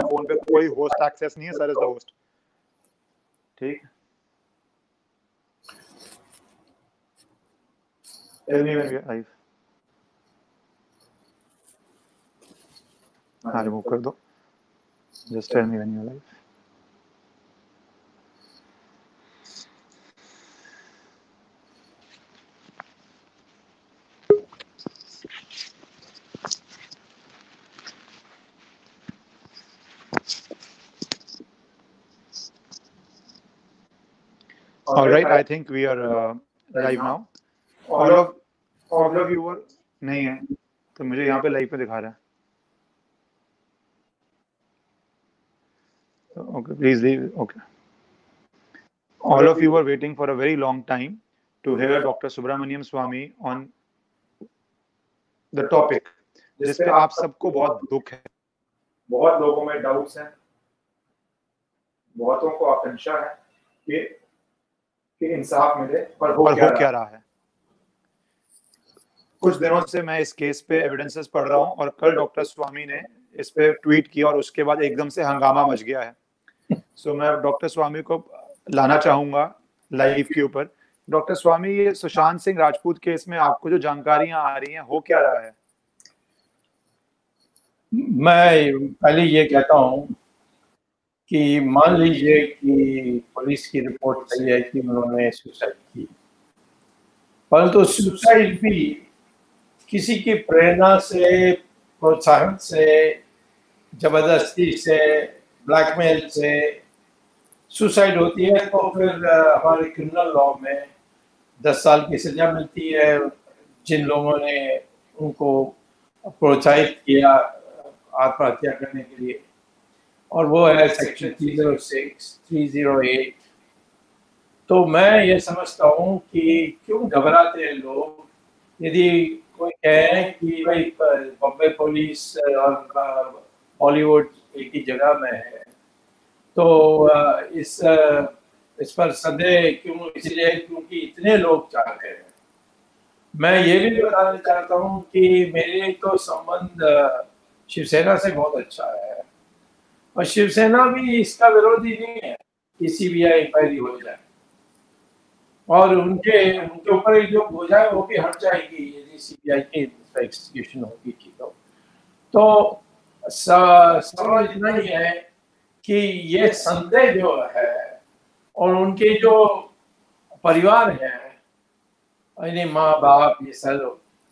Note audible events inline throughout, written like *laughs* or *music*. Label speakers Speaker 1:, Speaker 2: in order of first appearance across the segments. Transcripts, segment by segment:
Speaker 1: Phone पे कोई host access नहीं है सर इज़ द होस्ट ठीक एनीवे लाइव. हाँ रिमूव कर दो। Just tell me when you live All right, I think we are uh, live now. All of all of you were नहीं है तो मुझे यहाँ पे लाइव पे दिखा रहा है okay please leave okay all of you were waiting for a very long time to hear dr subramaniam swami on the topic जिस पे आप सबको बहुत दुख है
Speaker 2: बहुत लोगों में डाउट्स हैं बहुतों को आकांक्षा है कि कि इंसाफ मिले पर हो,
Speaker 1: और
Speaker 2: क्या,
Speaker 1: हो रहा? क्या रहा है? कुछ दिनों से मैं इस केस पे एविडेंसेस पढ़ रहा हूँ और कल डॉक्टर स्वामी ने इस पे ट्वीट किया और उसके बाद एकदम से हंगामा मच गया है। सो so, मैं डॉक्टर स्वामी को लाना चाहूँगा लाइव के ऊपर। डॉक्टर स्वामी ये सुशांत सिंह राजपूत केस में आपको जो जानकारियाँ आ रही हैं हो क्या रहा है?
Speaker 3: मैं पहले ये कहता हूँ कि मान लीजिए कि पुलिस की रिपोर्ट सही है कि उन्होंने सुसाइड की। परंतु सुसाइड भी किसी की प्रेरणा से, प्रोत्साहन से, ज़बरदस्ती से ब्लैकमेल से सुसाइड होती है तो फिर हमारे क्रिमिनल लॉ में दस साल की सजा मिलती है। जिन लोगों ने उनको प्रोत्साहित किया, आत्महत्या करने के लिए। और वो है section three zero six three zero eight तो मैं ये समझता हूँ कि क्यों घबराते हैं लोग? यदि कोई कहे कि भाई बॉम्बे पुलिस और बॉलीवुड एक ही जगह में है तो इस इस पर संदेह क्यों इसलिए क्योंकि इतने लोग चाहते हैं। मैं ये भी बताना चाहता हूँ कि मेरे तो संबंध शिवसेना से बहुत अच्छा है। और शिवसेना भी इसका विरोधी नहीं है। कि सीबीआई इंक्वायरी हो जाए। और उनके उनके ऊपर जो हो जाए वो भी हट जाएगी यदि सीबीआई की एक्सक्यूशन होगी की तो तो सवाल इतना ही है कि ये संदेह जो है और उनके जो परिवार है, यानी माँ बाप ये सर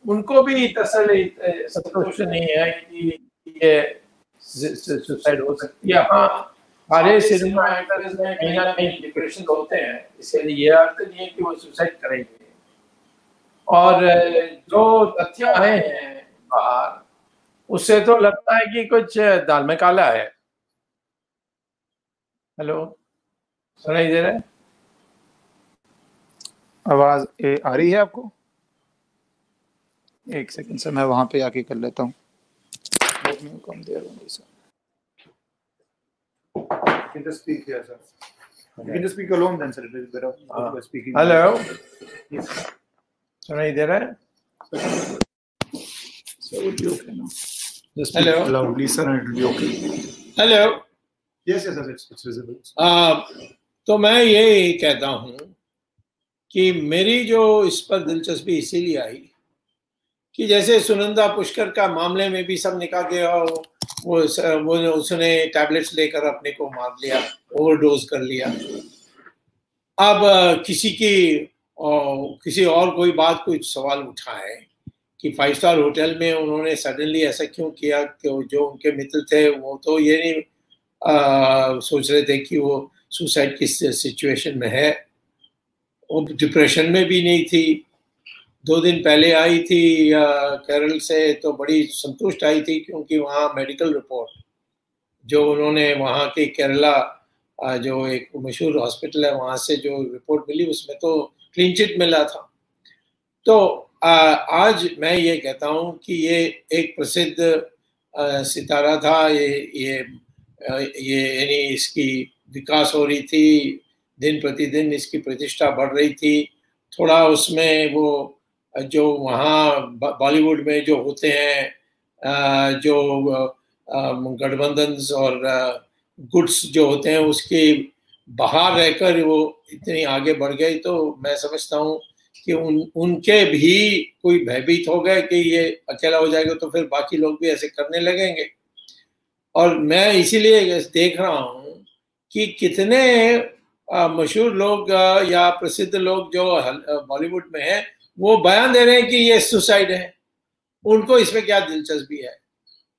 Speaker 3: उनको भी तसली संतोष नहीं है कि ये सुसाइड हो सकती है। हाँ सारे सिनेमा एक्टर्स में कहीं ना कहीं डिप्रेशन होते हैं। इसके लिए ये अर्थ नहीं है कि वो सुसाइड करेंगे। और जो तथ्य आए हैं बाहर उससे तो लगता है कि कुछ दाल में काला है। हेलो? सुनाई दे रहा है?
Speaker 1: आवाज़ ए, आ रही है आपको? एक सेकंड से मैं वहाँ पे आके कर लेता हूँ। कम देर होंगी sir
Speaker 2: You can just speak here, sir. Okay. You can just speak alone then, sir. It is better
Speaker 3: Ah.
Speaker 2: uh, speaking.
Speaker 3: Hello
Speaker 2: Yes.
Speaker 3: सुनाई दे रहा है
Speaker 1: So it will be okay now.
Speaker 2: Just
Speaker 3: Hello.
Speaker 2: loudly, sir, and it will be okay.
Speaker 3: Hello
Speaker 2: Yes, yes, sir. It's, it's visible.
Speaker 3: आ, तो मैं ये कहता हूँ कि मेरी जो इस पर दिलचस्पी इसीलिए आई कि जैसे सुनंदा पुष्कर का मामले में भी सब निकाह गया और वो वो उसने टैबलेट्स लेकर अपने को मार लिया ओवरडोज कर लिया। अब किसी की किसी और कोई बात कोई सवाल उठा है कि फाइव स्टार होटल में उन्होंने सडनली ऐसा क्यों किया कि जो उनके मित्र थे वो तो ये नहीं आ, सोच रहे थे कि वो सुसाइड की सिचुएशन में है। वो डिप्रेशन में भी नहीं थी। दो दिन पहले आई थी केरल से तो बड़ी संतुष्ट आई थी क्योंकि वहाँ मेडिकल रिपोर्ट जो उन्होंने वहाँ के केरला जो एक मशहूर हॉस्पिटल है, वहाँ से जो रिपोर्ट मिली, उसमें तो क्लीन चिट मिला था। तो आज मैं ये कहता हूँ कि ये एक प्रसिद्ध सितारा था, ये ये ये यानी इसकी विकास हो रही थी, दिन प्रतिदिन इसकी प्रतिष्ठा बढ़ रही थी, थोड़ा उसमें वो जो वहाँ बॉलीवुड में जो होते हैं जो गठबंधन और गुड्स जो होते हैं, उसके बाहर रहकर वो इतनी आगे बढ़ गई तो मैं समझता हूँ कि उन, उनके भी कोई भयभीत हो गए कि ये अकेला हो जाएगा तो फिर बाकी लोग भी ऐसे करने लगेंगे। और मैं इसीलिए देख रहा हूँ कि कितने मशहूर लोग या प्रसिद्ध लोग जो बॉलीवुड में हैं वो बयान दे रहे हैं कि ये सुसाइड है। उनको इसमें क्या दिलचस्पी है?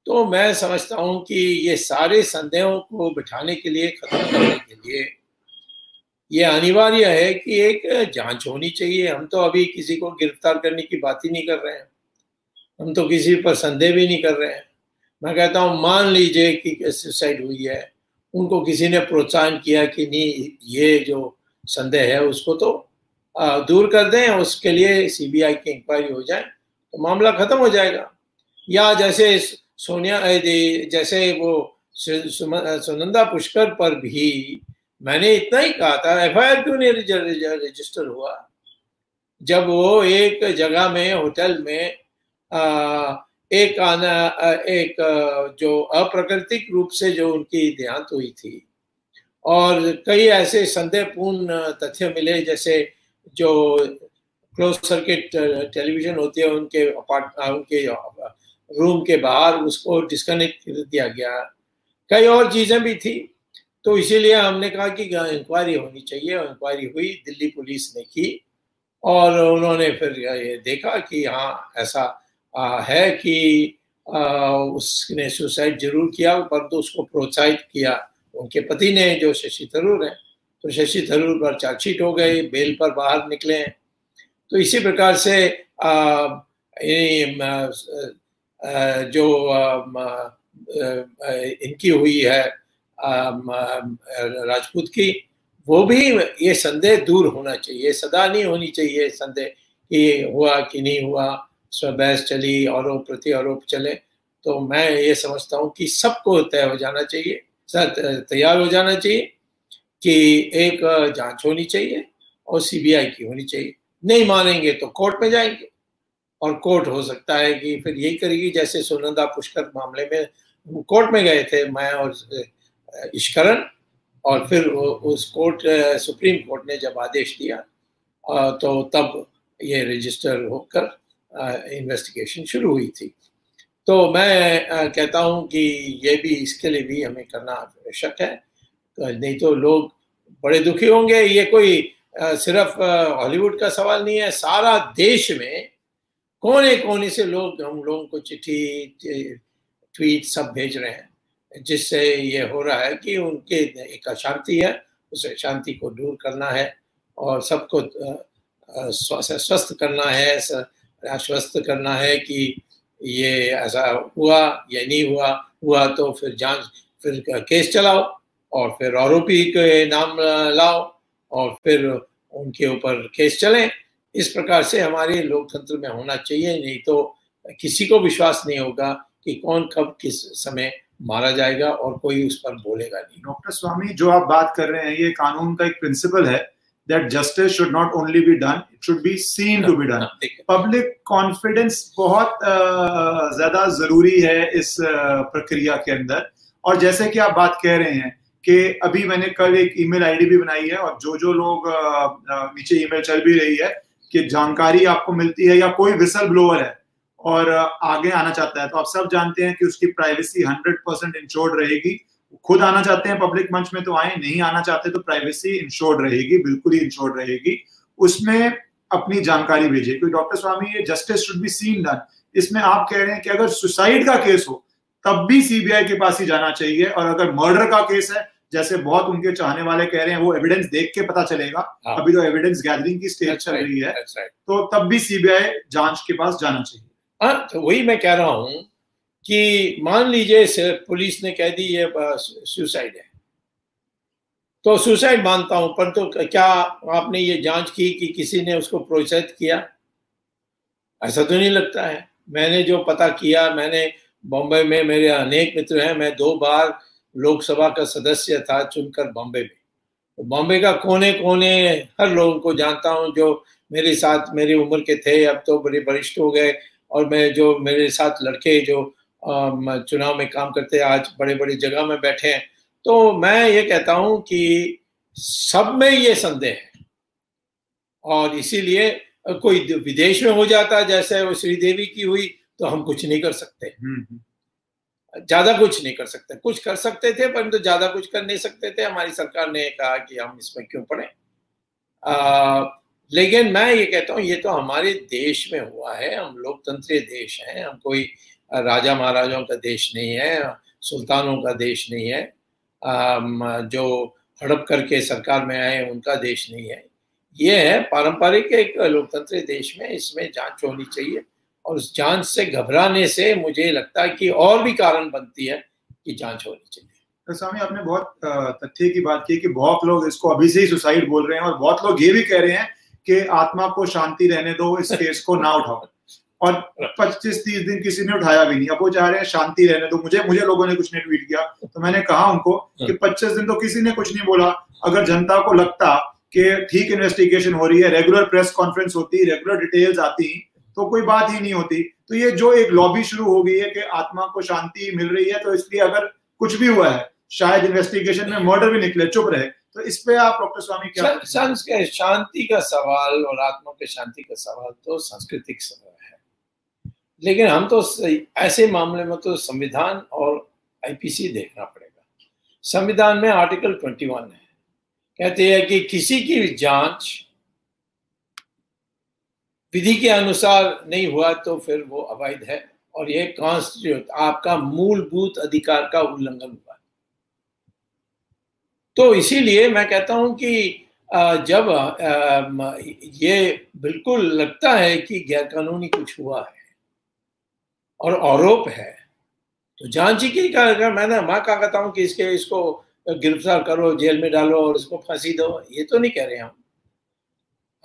Speaker 3: तो मैं समझता हूँ कि ये सारे संदेहों को बिठाने के लिए, खत्म करने के लिए ये अनिवार्य है कि एक जाँच होनी चाहिए। हम तो अभी किसी को गिरफ़्तार करने की बात ही नहीं कर रहे हैं। हम तो किसी पर संदेह भी नहीं कर रहे हैं। मैं कहता हूँ, मान लीजिए कि सुसाइड हुई है, उनको किसी ने प्रोत्साहन किया कि नहीं, ये जो संदेह है, उसको तो दूर कर दें उसके लिए सीबीआई की इंक्वायरी हो जाए तो मामला खत्म हो जाएगा। या जैसे सोनिया जैसे वो सुनंदा पुष्कर पर भी मैंने इतना ही कहा था एफ़ आई आर क्यों नहीं रजिस्टर हुआ? जब वो एक जगह में होटल में आ, एक आना एक जो अप्राकृतिक रूप से जो उनकी देहांत हुई थी और कई ऐसे संदेहपूर्ण तथ्य मिले जैसे जो क्लोज सर्किट टेलीविज़न होते हैं उनके अपार्ट उनके रूम के बाहर उसको डिस्कनेक्ट कर दिया गया। कई और चीज़ें भी थी तो इसीलिए हमने कहा कि इंक्वायरी होनी चाहिए। इंक्वायरी हुई दिल्ली पुलिस ने की और उन्होंने फिर ये देखा कि हाँ ऐसा आ, है कि आ, उसने सुसाइड ज़रूर किया परंतु तो उसको प्रोत्साहित किया। उनके पति ने जो शशि थरूर है तो शशि थरूर पर चार्जशीट हो गई बेल पर बाहर निकले। तो इसी प्रकार से आ, जो इनकी हुई है राजपूत की वो भी ये संदेह दूर होना चाहिए सदा नहीं होनी चाहिए संदेह कि हुआ कि नहीं हुआ बहस चली आरोप प्रति आरोप चले। तो मैं ये समझता हूँ कि सबको तय हो जाना चाहिए तैयार हो जाना चाहिए। कि एक जाँच होनी चाहिए और सीबीआई की होनी चाहिए। नहीं मानेंगे तो कोर्ट में जाएँगे। और कोर्ट हो सकता है कि फिर यही करेगी, जैसे सुनंदा पुष्कर मामले में कोर्ट में गए थे, मैं और इश्करण और फिर उस कोर्ट सुप्रीम कोर्ट ने जब आदेश दिया तो तब ये रजिस्टर होकर इन्वेस्टिगेशन शुरू हुई थी। तो मैं कहता हूँ कि ये भी, इसके लिए भी हमें करना आवश्यक है। नहीं तो लोग बड़े दुखी होंगे। ये कोई सिर्फ़ हॉलीवुड का सवाल नहीं है। सारा देश में कोने कोने से लोग, हम लोगों को चिट्ठी ट्वीट सब भेज रहे हैं, जिससे ये हो रहा है कि उनके एक अशांति है, उस शांति को दूर करना है और सबको स्वस्थ करना है आश्वस्त करना है कि ये ऐसा हुआ या नहीं हुआ हुआ तो फिर जाँच, फिर केस चलाओ। और फिर आरोपी के नाम लाओ और फिर उनके ऊपर केस चले। इस प्रकार से हमारे लोकतंत्र में होना चाहिए नहीं तो किसी को विश्वास नहीं होगा कि कौन कब किस समय मारा जाएगा और कोई उस पर बोलेगा नहीं।
Speaker 1: डॉक्टर स्वामी जो आप बात कर रहे हैं ये कानून का एक प्रिंसिपल है that justice should not only be done it should be seen to be done public confidence बहुत ज़्यादा ज़रूरी है इस प्रक्रिया के अंदर। और जैसे कि आप बात कह रहे हैं कि अभी मैंने कल एक ईमेल आईडी भी बनाई है और जो जो लोग नीचे ईमेल चल भी रही है कि जानकारी आपको मिलती है या कोई विसल ब्लोअर है और आगे आना चाहता है तो आप सब जानते हैं कि उसकी प्राइवेसी हंड्रेड परसेंट इंश्योर्ड रहेगी। खुद आना चाहते हैं पब्लिक मंच में तो आए, नहीं आना चाहते तो प्राइवेसी इंश्योर्ड रहेगी, बिल्कुल ही इंश्योर्ड रहेगी। उसमें अपनी जानकारी भेजिए, क्योंकि डॉक्टर स्वामी, ये justice should be seen done इसमें आप कह रहे हैं कि अगर सुसाइड का केस हो, तब भी सीबीआई के पास ही जाना चाहिए और अगर मर्डर का केस है जैसे बहुत उनके चाहने वाले कह रहे हैं वो एविडेंस देख के पता चलेगा। हाँ। अभी तो एविडेंस गैदरिंग की स्टेज चल रही है। तो तब भी सीबीआई जाँच के पास जाना चाहिए।
Speaker 3: हाँ तो वही मैं कह रहा हूँ कि मान लीजिए पुलिस ने कह दी ये सुसाइड है। तो सुसाइड मानता हूँ पर तो क्या आपने ये जाँच की कि किसी ने उसको प्रोत्साहित किया? ऐसा तो नहीं लगता है। मैंने जो पता किया मैंने बॉम्बे में मेरे अनेक मित्र हैं मैं दो बार लोकसभा का सदस्य था चुनकर बॉम्बे में। तो बॉम्बे का कोने कोने हर लोगों को जानता हूँ जो मेरे साथ मेरी उम्र के थे अब तो बड़े वरिष्ठ हो गए और मैं जो मेरे साथ लड़के जो चुनाव में काम करते आज बड़े बड़े जगह में बैठे हैं। तो मैं ये कहता हूँ कि सब में ये संदेह है। और इसीलिए कोई विदेश में हो जाता जैसे श्रीदेवी की हुई तो हम कुछ नहीं कर सकते। हम्म, हम्म। ज़्यादा कुछ नहीं कर सकते। कुछ कर सकते थे, परंतु तो ज़्यादा कुछ कर नहीं सकते थे। हमारी सरकार ने कहा कि हम इसमें क्यों पढ़े लेकिन मैं ये कहता हूँ, ये तो हमारे देश में हुआ है। हम लोकतंत्रीय देश हैं। हम कोई राजा महाराजाओं का देश नहीं है, सुल्तानों का देश नहीं है। जो हड़प करके सरकार में आए, उनका देश नहीं है। ये है, पारंपरिक एक लोकतंत्र देश में इसमें जाँच होनी चाहिए। और उस जाँच से घबराने से मुझे लगता है कि और भी कारण बनती है कि जाँच होनी चाहिए।
Speaker 1: तो स्वामी, आपने बहुत तथ्य की बात की कि बहुत लोग इसको अभी से ही सुसाइड बोल रहे हैं और बहुत लोग ये भी कह रहे हैं कि आत्मा को शांति रहने दो, इस केस को ना उठाओ। और 25-30 दिन किसी ने उठाया भी नहीं। अब वो चाह रहे हैं, शांति रहने दो। मुझे मुझे लोगों ने कुछ नहीं ट्वीट किया तो मैंने कहा उनको कि 25 दिन तो किसी ने कुछ नहीं बोला। अगर जनता को लगता कि ठीक इन्वेस्टिगेशन हो रही है, रेगुलर प्रेस कॉन्फ्रेंस होती, रेगुलर डिटेल्स आती तो कोई बात ही नहीं होती। तो ये जो एक लॉबी शुरू हो गई है कि आत्मा को शांति मिल रही है तो इसलिए अगर कुछ भी हुआ है, शायद इन्वेस्टिगेशन में मर्डर भी निकले, चुप रहे। तो इस पे आप डॉक्टर स्वामी
Speaker 3: क्या शांति का सवाल और आत्मा के शांति का सवाल तो सांस्कृतिक सवाल है। लेकिन हम तो ऐसे मामले में तो संविधान और आईपीसी देखना पड़ेगा। संविधान में आर्टिकल 21 है। कहते हैं कि किसी की जाँच विधि के अनुसार नहीं हुआ तो फिर वो अवैध है। और ये कॉन्स्टिट्यूट आपका मूलभूत अधिकार का उल्लंघन हुआ। तो इसीलिए मैं कहता हूँ कि जब ये बिल्कुल लगता है कि गैरकानूनी कुछ हुआ है और आरोप है तो जाँच ही की मैंने मैं कहा कहता हूँ कि इसके, इसको गिरफ़्तार करो, जेल में डालो और इसको फांसी दो, ये तो नहीं कह रहे हम।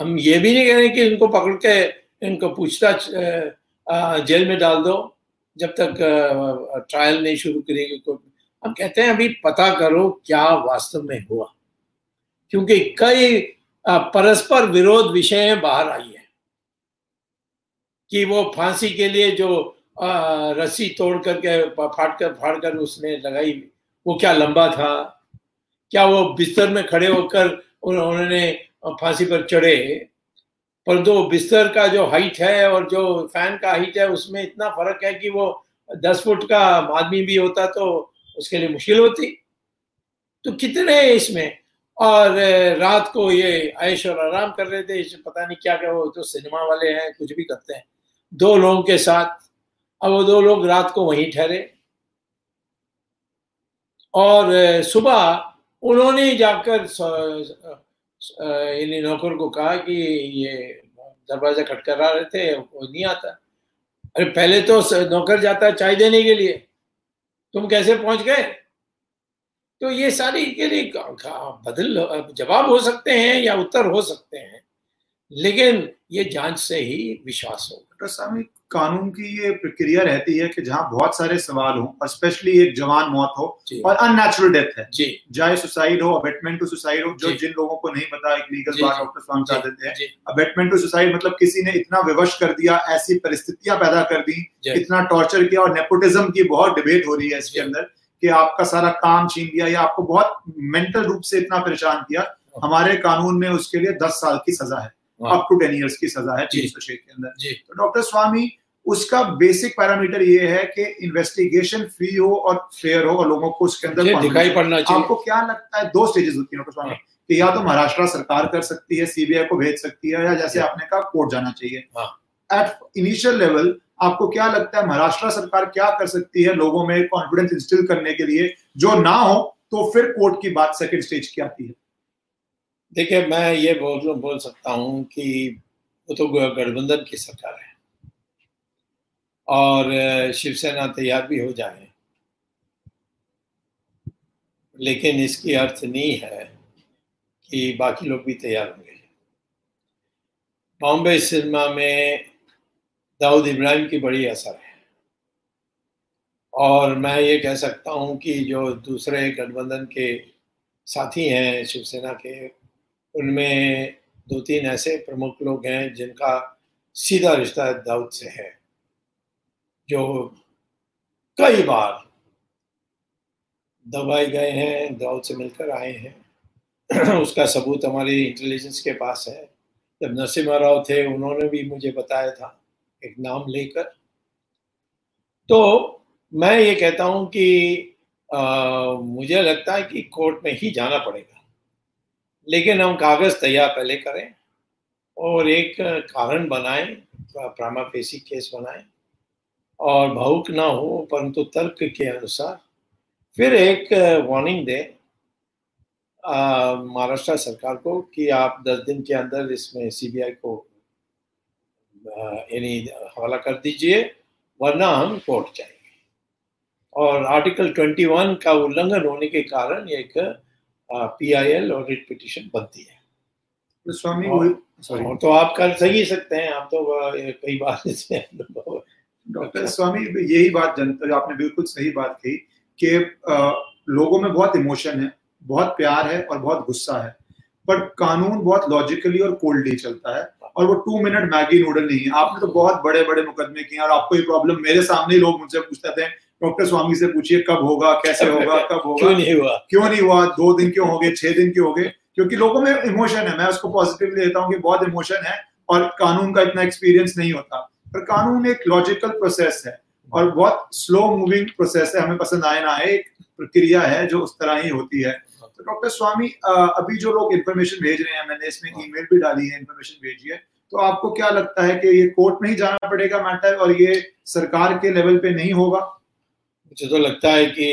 Speaker 3: हम ये भी नहीं कह रहे कि इनको पकड़ के इनको पूछताछ जेल में डाल दो, जब तक ट्रायल नहीं शुरू करेगी हम कहते हैं, अभी पता करो क्या वास्तव में हुआ। क्योंकि कई परस्पर विरोध विषय बाहर आई है। कि वो फांसी के लिए जो रस्सी तोड़ करके फाड़ कर फाड़ कर उसने लगाई, वो क्या लंबा था? क्या वो बिस्तर में खड़े होकर उन्होंने फांसी पर चढ़े। पर जो बिस्तर का जो हाइट है और जो फ़ैन का हाइट है, उसमें इतना फ़र्क है कि वो दस फुट का आदमी भी होता तो उसके लिए मुश्किल होती। तो कितने इसमें? और रात को ये ऐश और आराम कर रहे थे पता नहीं क्या क्या वो तो सिनेमा वाले हैं, कुछ भी करते हैं। दो लोगों के साथ, अब वो दो लोग रात को वहीं ठहरे। और सुबह उन्होंने जाकर इन नौकर को कहा कि ये दरवाज़ा खटखरा रहे थे, वो नहीं आता। अरे, पहले तो नौकर जाता है चाय देने के लिए। तुम कैसे पहुँच गए? तो ये सारी के लिए बदल, जवाब हो सकते हैं या उत्तर हो सकते हैं। लेकिन ये जाँच से ही विश्वास होगा।
Speaker 1: डॉक्टर साहब कानून की ये प्रक्रिया रहती है कि जहाँ बहुत सारे सवाल हो और स्पेशली एक जवान मौत हो और अननेचुरल डेथ है। चाहे सुसाइड हो अबेटमेंट टू सुसाइड हो जो जिन लोगों को नहीं पता एक लीगल बात डॉक्टर स्वामी बता देते हैं अबेटमेंट टू सुसाइड मतलब किसी ने इतना विवश कर दिया ऐसी परिस्थितियाँ पैदा कर दी इतना टॉर्चर किया और नेपोटिज्म की बहुत डिबेट हो रही है इसके अंदर कि आपका सारा काम छीन लिया या आपको बहुत मेंटल रूप से इतना परेशान किया हाँ। हमारे कानून में उसके लिए दस साल की सजा है। अप टू टेन ईयर्स की सजा है तीन सौ छह के अंदर। तो डॉक्टर स्वामी उसका बेसिक पैरामीटर ये है कि इन्वेस्टिगेशन फ्री हो और फेयर हो और लोगों को उसके अंदर
Speaker 3: दिखाई पड़ना चाहिए।
Speaker 1: आपको क्या लगता है? दो स्टेजेस होती है डॉक्टर स्वामी। कि या तो महाराष्ट्र सरकार कर सकती है सीबीआई को भेज सकती है या जैसे आपने कहा कोर्ट जाना चाहिए। एट इनिशियल लेवल आपको क्या लगता है महाराष्ट्र सरकार क्या कर सकती है लोगों में कॉन्फिडेंस इंस्टिल करने के लिए? जो ना हो तो फिर कोर्ट की बात सेकंड स्टेज की आती है।
Speaker 3: देखिए, मैं ये बोल बोल सकता हूँ कि वो तो गठबंधन की सरकार है। और, शिवसेना तैयार भी हो जाए। लेकिन इसकी अर्थ नहीं है कि बाकी लोग भी तैयार होंगे। बॉम्बे सिनेमा में दाऊद इब्राहिम की बड़ी असर है। और मैं ये कह सकता हूँ कि जो दूसरे गठबंधन के साथी हैं, शिवसेना के उनमें दो तीन ऐसे प्रमुख लोग हैं जिनका सीधा रिश्ता दाऊद से है जो कई बार दबाए गए हैं दाऊद से मिलकर आए हैं। *clears throat* उसका सबूत हमारे इंटेलिजेंस के पास है। जब नरसिम्हा राव थे उन्होंने भी मुझे बताया था एक नाम लेकर। तो मैं ये कहता हूँ कि आ, मुझे लगता है कि कोर्ट में ही जाना पड़ेगा। लेकिन हम कागज़ तैयार पहले करें और एक कारण बनाएँ प्रामाफेसी केस बनाएँ। और भावुक ना हो, परंतु तर्क के अनुसार। फिर एक वार्निंग दें महाराष्ट्र सरकार को कि आप दस दिन के अंदर इसमें सीबीआई को यानी हवाला कर दीजिए, वरना हम कोर्ट जाएँगे। और आर्टिकल 21 का उल्लंघन होने के कारण एक पीआईएल और रिट पिटिशन बनती है।
Speaker 1: तो स्वामी
Speaker 3: और, तो आप कर सही सकते हैं आप तो कई बार *laughs*
Speaker 1: डॉक्टर स्वामी यही बात जनता आपने बिल्कुल सही बात कही कि लोगों में बहुत इमोशन है बहुत प्यार है और बहुत गुस्सा है। पर कानून बहुत लॉजिकली और कोल्डली चलता है और वो टू मिनट मैगी नूडल नहीं है। आपने तो बहुत बड़े बड़े मुकदमे किए और आपको ये प्रॉब्लम मेरे सामने ही लोग मुझसे पूछते थे डॉक्टर स्वामी से पूछिए कब होगा कैसे होगा *laughs* कब होगा?
Speaker 3: क्यों नहीं हुआ?
Speaker 1: क्यों नहीं हुआ? दो दिन क्यों हो गए छह दिन क्यों हो गए? क्योंकि लोगों में इमोशन है मैं उसको पॉजिटिवली लेता हूँ कि बहुत इमोशन है और कानून का इतना एक्सपीरियंस नहीं होता। पर कानून एक लॉजिकल प्रोसेस है और बहुत स्लो मूविंग प्रोसेस है हमें पसंद आए ना है एक प्रक्रिया है जो उस तरह ही होती है। तो डॉक्टर स्वामी अभी जो लोग इन्फॉर्मेशन भेज रहे हैं मैंने इसमें ईमेल। भी डाली है इन्फॉर्मेशन भेजी है तो आपको क्या लगता है कि ये कोर्ट में ही जाना पड़ेगा मैटर और ये सरकार के लेवल पे नहीं होगा?
Speaker 3: मुझे तो लगता है कि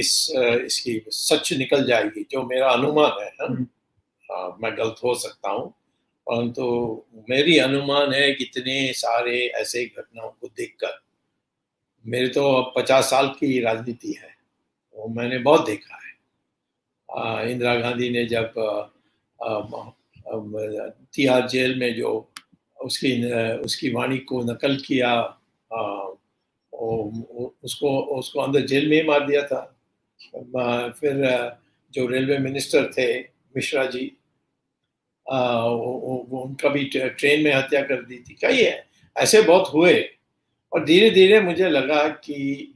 Speaker 3: इस इसकी सच निकल जाएगी जो मेरा अनुमान है आ, हम्म। मैं गलत हो सकता हूँ। परंतु तो मेरी अनुमान है कि इतने सारे ऐसे घटनाओं को देखकर मेरे तो अब पचास साल की राजनीति है वो मैंने बहुत देखा है। इंदिरा गांधी ने जब तिहाड़ जेल में जो उसकी उसकी वाणी को नकल किया आ, उसको उसको अंदर जेल में ही मार दिया था। फिर जो रेलवे मिनिस्टर थे मिश्रा जी आ, उनका भी ट्रेन में हत्या कर दी थी। कई है ऐसे बहुत हुए? और धीरे धीरे मुझे लगा कि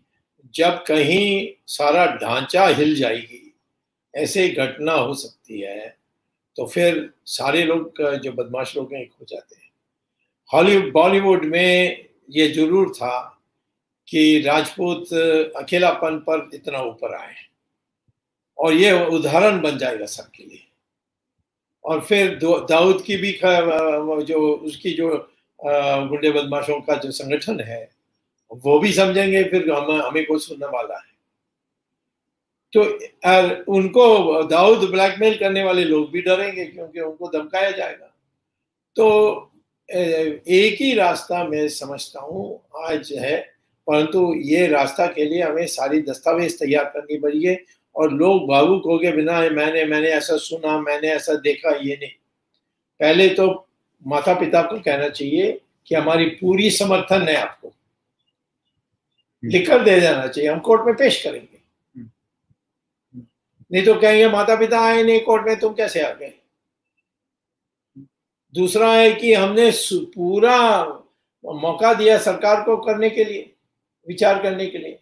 Speaker 3: जब कहीं सारा ढांचा हिल जाएगी ऐसे घटना हो सकती है तो फिर सारे लोग जो बदमाश लोग हैं हो जाते हैं। हॉलीवुड बॉलीवुड में ये ज़रूर था कि राजपूत अकेलापन पर इतना ऊपर आए। और ये उदाहरण बन जाएगा सबके लिए। और फिर दाऊद की भी जो, उसकी जो गुंडे बदमाशों का जो संगठन है, वो भी समझेंगे, फिर हम, हमें कोई सुनने वाला है। तो उनको दाऊद ब्लैकमेल करने वाले लोग भी डरेंगे, क्योंकि उनको धमकाया जाएगा। तो एक ही रास्ता मैं समझता हूँ, आज है परंतु ये रास्ता के लिए हमें सारी दस्तावेज़ तैयार करनी पड़ी है और लोग भावुक हो गए बिना मैंने मैंने ऐसा सुना मैंने ऐसा देखा ये नहीं। पहले तो माता पिता को कहना चाहिए कि हमारी पूरी समर्थन है आपको। हम्म। लिखकर दे देना चाहिए हम कोर्ट में पेश करेंगे। हम्म। नहीं तो कहेंगे माता पिता आए नहीं कोर्ट में तुम कैसे आ गए? दूसरा है कि हमने पूरा मौका दिया सरकार को करने के लिए। विचार करने के लिए।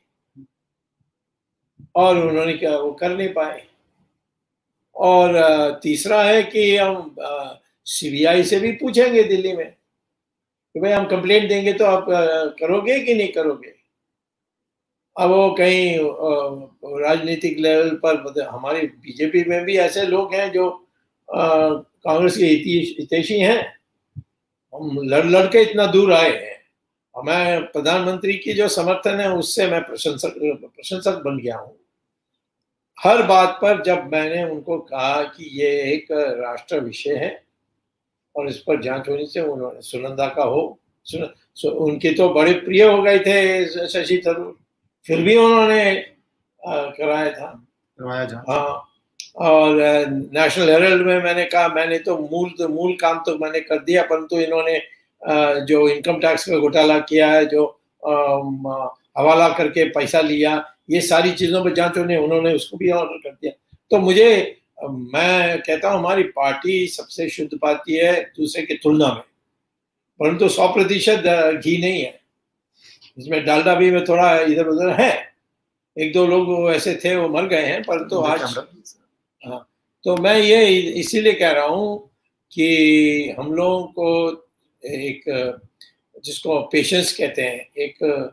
Speaker 3: और उन्होंने क्या, वो कर नहीं पाए। और तीसरा है कि हम सीबीआई से भी पूछेंगे दिल्ली में कि भाई हम कंप्लेंट देंगे तो आप करोगे कि नहीं करोगे? अब वो कहीं राजनीतिक लेवल पर हमारे बीजेपी में भी ऐसे लोग हैं जो कांग्रेस के हितेशी हैं। हम लड़ लड़ के इतना दूर आए हैं। मैं प्रधानमंत्री की जो समर्थन है उससे मैं प्रशंसक प्रशंसक बन गया हूँ। हर बात पर जब मैंने उनको कहा कि ये एक राष्ट्र विषय है और इस पर जाँच होनी चाहिए उन्होंने सुनंदा का हो सुन, सु, उनके तो बड़े प्रिय हो गए थे शशि थरूर। फिर भी उन्होंने कराया था।
Speaker 1: करवाया
Speaker 3: हाँ और नेशनल हेरल्ड में मैंने कहा मैंने तो मूल मूल काम तो मैंने कर दिया परंतु इन्होंने जो इनकम टैक्स में घोटाला किया है जो हवाला करके पैसा लिया ये सारी चीज़ों पर जाँच होने उन्होंने उसको भी ऑर्डर कर दिया। तो मुझे मैं कहता हूँ हमारी पार्टी सबसे शुद्ध पार्टी है दूसरे की तुलना में। परंतु सौ प्रतिशत घी नहीं है। इसमें डालडा भी में थोड़ा इधर उधर है। एक दो लोग ऐसे थे वो मर गए हैं पर तो आज हाँ तो मैं ये इसीलिए कह रहा हूँ कि हम लोगों को एक, जिसको पेशेंस कहते हैं, एक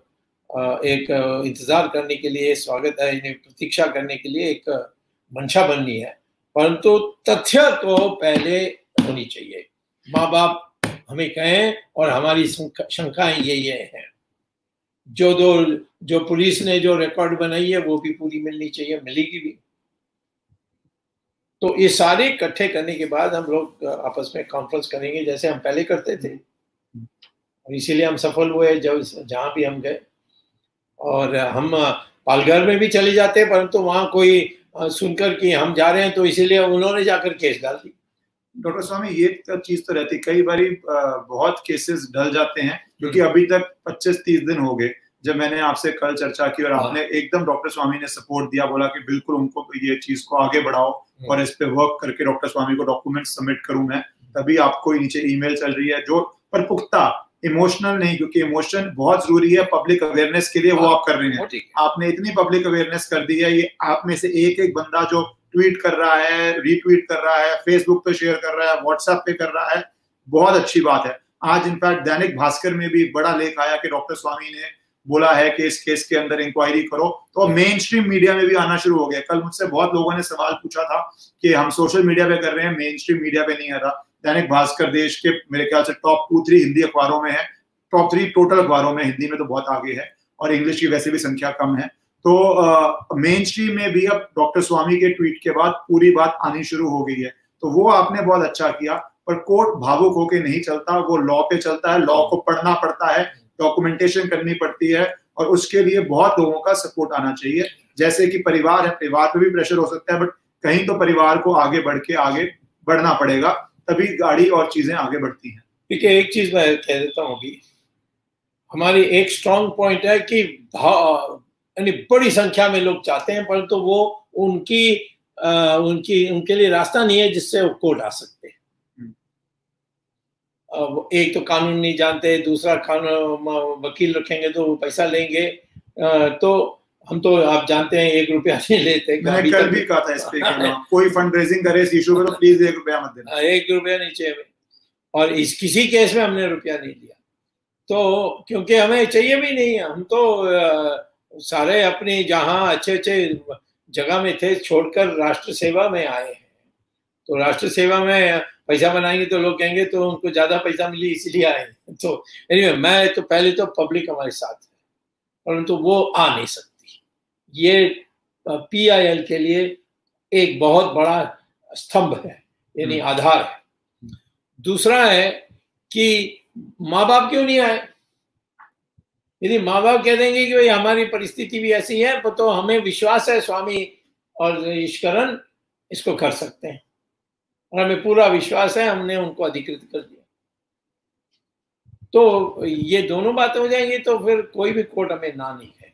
Speaker 3: एक इंतज़ार करने के लिए, स्वागत है प्रतीक्षा करने के लिए एक मंशा बननी है। परंतु तथ्य को पहले होनी चाहिए। माँ बाप हमें कहें और हमारी शंकाएँ ये ये हैं। जो दो, जो पुलिस ने जो रिकॉर्ड बनाई है, वो भी पूरी मिलनी चाहिए, मिलेगी भी। तो ये सारे इकट्ठे करने के बाद हम लोग आपस में कॉन्फ्रेंस करेंगे जैसे हम पहले करते थे और इसीलिए हम सफल हुए जब जहाँ भी हम गए और हम पालघर में भी चले जाते हैं परंतु वहाँ कोई सुनकर कि हम जा रहे हैं तो इसीलिए उन्होंने जाकर केस डाल दी
Speaker 1: डॉक्टर स्वामी ये तो चीज़ तो रहती कई बार बहुत केसेस ढल जाते हैं क्योंकि। अभी तक 25-30 दिन हो गए जब मैंने आपसे कल चर्चा की और हाँ। आपने एकदम डॉक्टर स्वामी ने सपोर्ट दिया बोला कि बिल्कुल उनको ये चीज़ को आगे बढ़ाओ। और इस पे वर्क करके डॉक्टर स्वामी को डॉक्यूमेंट सबमिट करूँ मैं तभी आपको नीचे ईमेल चल रही है जो पर पुख्ता इमोशनल नहीं क्योंकि इमोशन बहुत ज़रूरी है पब्लिक अवेयरनेस के लिए वो आप कर रहे हैं। आपने इतनी पब्लिक अवेयरनेस कर दी है ये आप में से एक एक बंदा जो ट्वीट कर रहा है रीट्वीट कर रहा है फेसबुक पे शेयर कर रहा है व्हाट्सएप पे कर रहा है बहुत अच्छी बात है। आज इनफैक्ट दैनिक भास्कर में भी बड़ा लेख आया कि डॉक्टर स्वामी ने बोला है कि इस केस के अंदर इंक्वायरी करो। तो मेन स्ट्रीम मीडिया में भी आना शुरू हो गया। कल मुझसे बहुत लोगों ने सवाल पूछा था कि हम सोशल मीडिया पे कर रहे हैं मेन स्ट्रीम मीडिया पे नहीं आ रहा। दैनिक भास्कर देश के मेरे ख्याल से टॉप टू थ्री हिंदी अखबारों में है। टॉप थ्री टोटल अखबारों में हिंदी में तो बहुत आगे है और इंग्लिश की वैसे भी संख्या कम है। तो मेन स्ट्रीम में भी अब डॉक्टर स्वामी के ट्वीट के बाद पूरी बात आनी शुरू हो गई है। तो वो आपने बहुत अच्छा किया, पर कोर्ट भावुक होके नहीं चलता। वो लॉ पे चलता है लॉ को पढ़ना पड़ता है। डॉक्यूमेंटेशन करनी पड़ती है और उसके लिए बहुत लोगों का सपोर्ट आना चाहिए। जैसे कि परिवार है परिवार पे भी प्रेशर हो सकता है बट कहीं तो परिवार को आगे बढ़ के आगे बढ़ना पड़ेगा तभी गाड़ी और चीज़ें आगे बढ़ती हैं।
Speaker 3: ठीक है एक चीज़ मैं कह देता हूँ अभी। हमारी एक स्ट्रॉन्ग पॉइंट है कि यानी बड़ी संख्या में लोग चाहते हैं परंतु तो वो उनकी आ, उनकी उनके लिए रास्ता नहीं है जिससे वो कोर्ट आ सकते। हैं एक तो कानून नहीं जानते दूसरा कानून वकील रखेंगे तो वो पैसा लेंगे। तो हम तो आप जानते हैं एक रुपया नहीं लेते।
Speaker 1: मैंने कल भी कहा था इस पे *laughs* कोई फंड रेजिंग करे इस इशू पे तो प्लीज़ एक रुपया मत देना।
Speaker 3: एक रुपया नहीं चाहिए। और इस किसी केस में हमने रुपया नहीं लिया तो क्योंकि हमें चाहिए भी नहीं हम तो सारे अपने जहाँ अच्छे अच्छे जगह में थे छोड़कर राष्ट्र सेवा में आए हैं। तो राष्ट्र सेवा में पैसा बनाएँगे तो लोग कहेंगे तो उनको ज़्यादा पैसा मिली इसलिए आए तो anyway, मैं तो पहले तो पब्लिक हमारे साथ है परंतु तो वो आ नहीं सकती। ये पीआईएल के लिए एक बहुत बड़ा स्तंभ है यानी हम्म। आधार है। दूसरा है कि माँ बाप क्यों नहीं आए? यदि माँ बाप कह देंगे कि भाई हमारी परिस्थिति भी ऐसी है तो हमें विश्वास है स्वामी और ईश्वरन इसको कर सकते हैं। हमें पूरा विश्वास है हमने उनको अधिकृत कर दिया। तो ये दोनों बातें हो जाएँगी तो फिर कोई भी कोर्ट हमें ना नहीं कहेगा।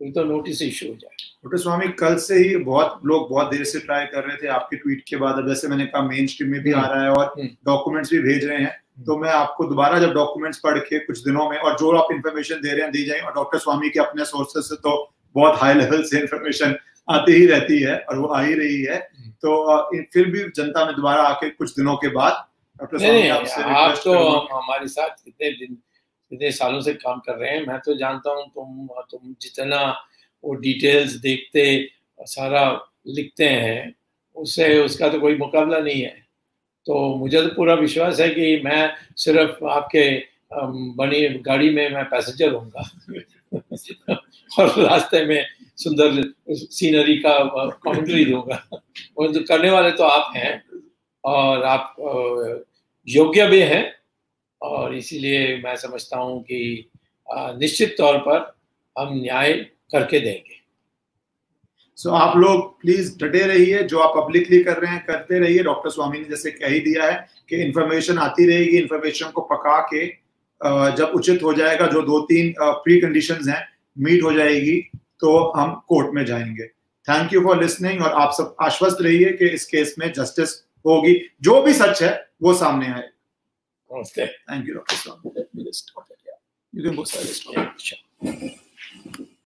Speaker 3: तो नोटिस इशू हो जाए
Speaker 1: डॉक्टर स्वामी कल से ही बहुत लोग बहुत देर से ट्राई कर रहे थे आपके ट्वीट के बाद जैसे मैंने कहा मेन स्ट्रीम में भी आ रहा है और डॉक्यूमेंट्स हम्म। भी भेज रहे हैं। हम्म। तो मैं आपको दोबारा जब डॉक्यूमेंट्स पढ़ के कुछ दिनों में और जो आप इन्फॉर्मेशन दे रहे हैं दी जाए। और डॉक्टर स्वामी के अपने सोर्सेस से तो बहुत हाई लेवल से इन्फॉर्मेशन आती ही रहती है और वो आ ही रही है। हम्म। तो फिर भी जनता में दोबारा आके कुछ दिनों के बाद
Speaker 3: डॉक्टर आप तो हमारे साथ कितने दिन कितने सालों से काम कर रहे हैं मैं तो जानता हूँ तुम तुम जितना वो डिटेल्स देखते सारा लिखते हैं उससे उसका तो कोई मुकाबला नहीं है। तो मुझे तो पूरा विश्वास है कि मैं सिर्फ़ आपके बनी गाड़ी में मैं पैसेंजर होऊँगा। *laughs* और रास्ते में सुंदर सीनरी का कॉमेंट्री दूँगा। जो करने वाले तो आप हैं और आप योग्य भी हैं और इसीलिए मैं समझता हूँ कि निश्चित तौर पर हम न्याय करके देंगे।
Speaker 1: सो so, आप लोग प्लीज़ डटे रहिए जो आप पब्लिकली कर रहे हैं करते रहिए। डॉक्टर स्वामी ने जैसे कह ही दिया है कि इन्फॉर्मेशन आती रहेगी इन्फॉर्मेशन को पका के जब उचित हो जाएगा जो दो तीन प्री कंडीशन हैं मीट हो जाएगी। तो हम कोर्ट में जाएँगे। थैंक यू फॉर लिसनिंग और आप सब आश्वस्त रहिए कि इस केस में जस्टिस होगी। जो भी सच है वो सामने आए। Thank you doctor Swami you can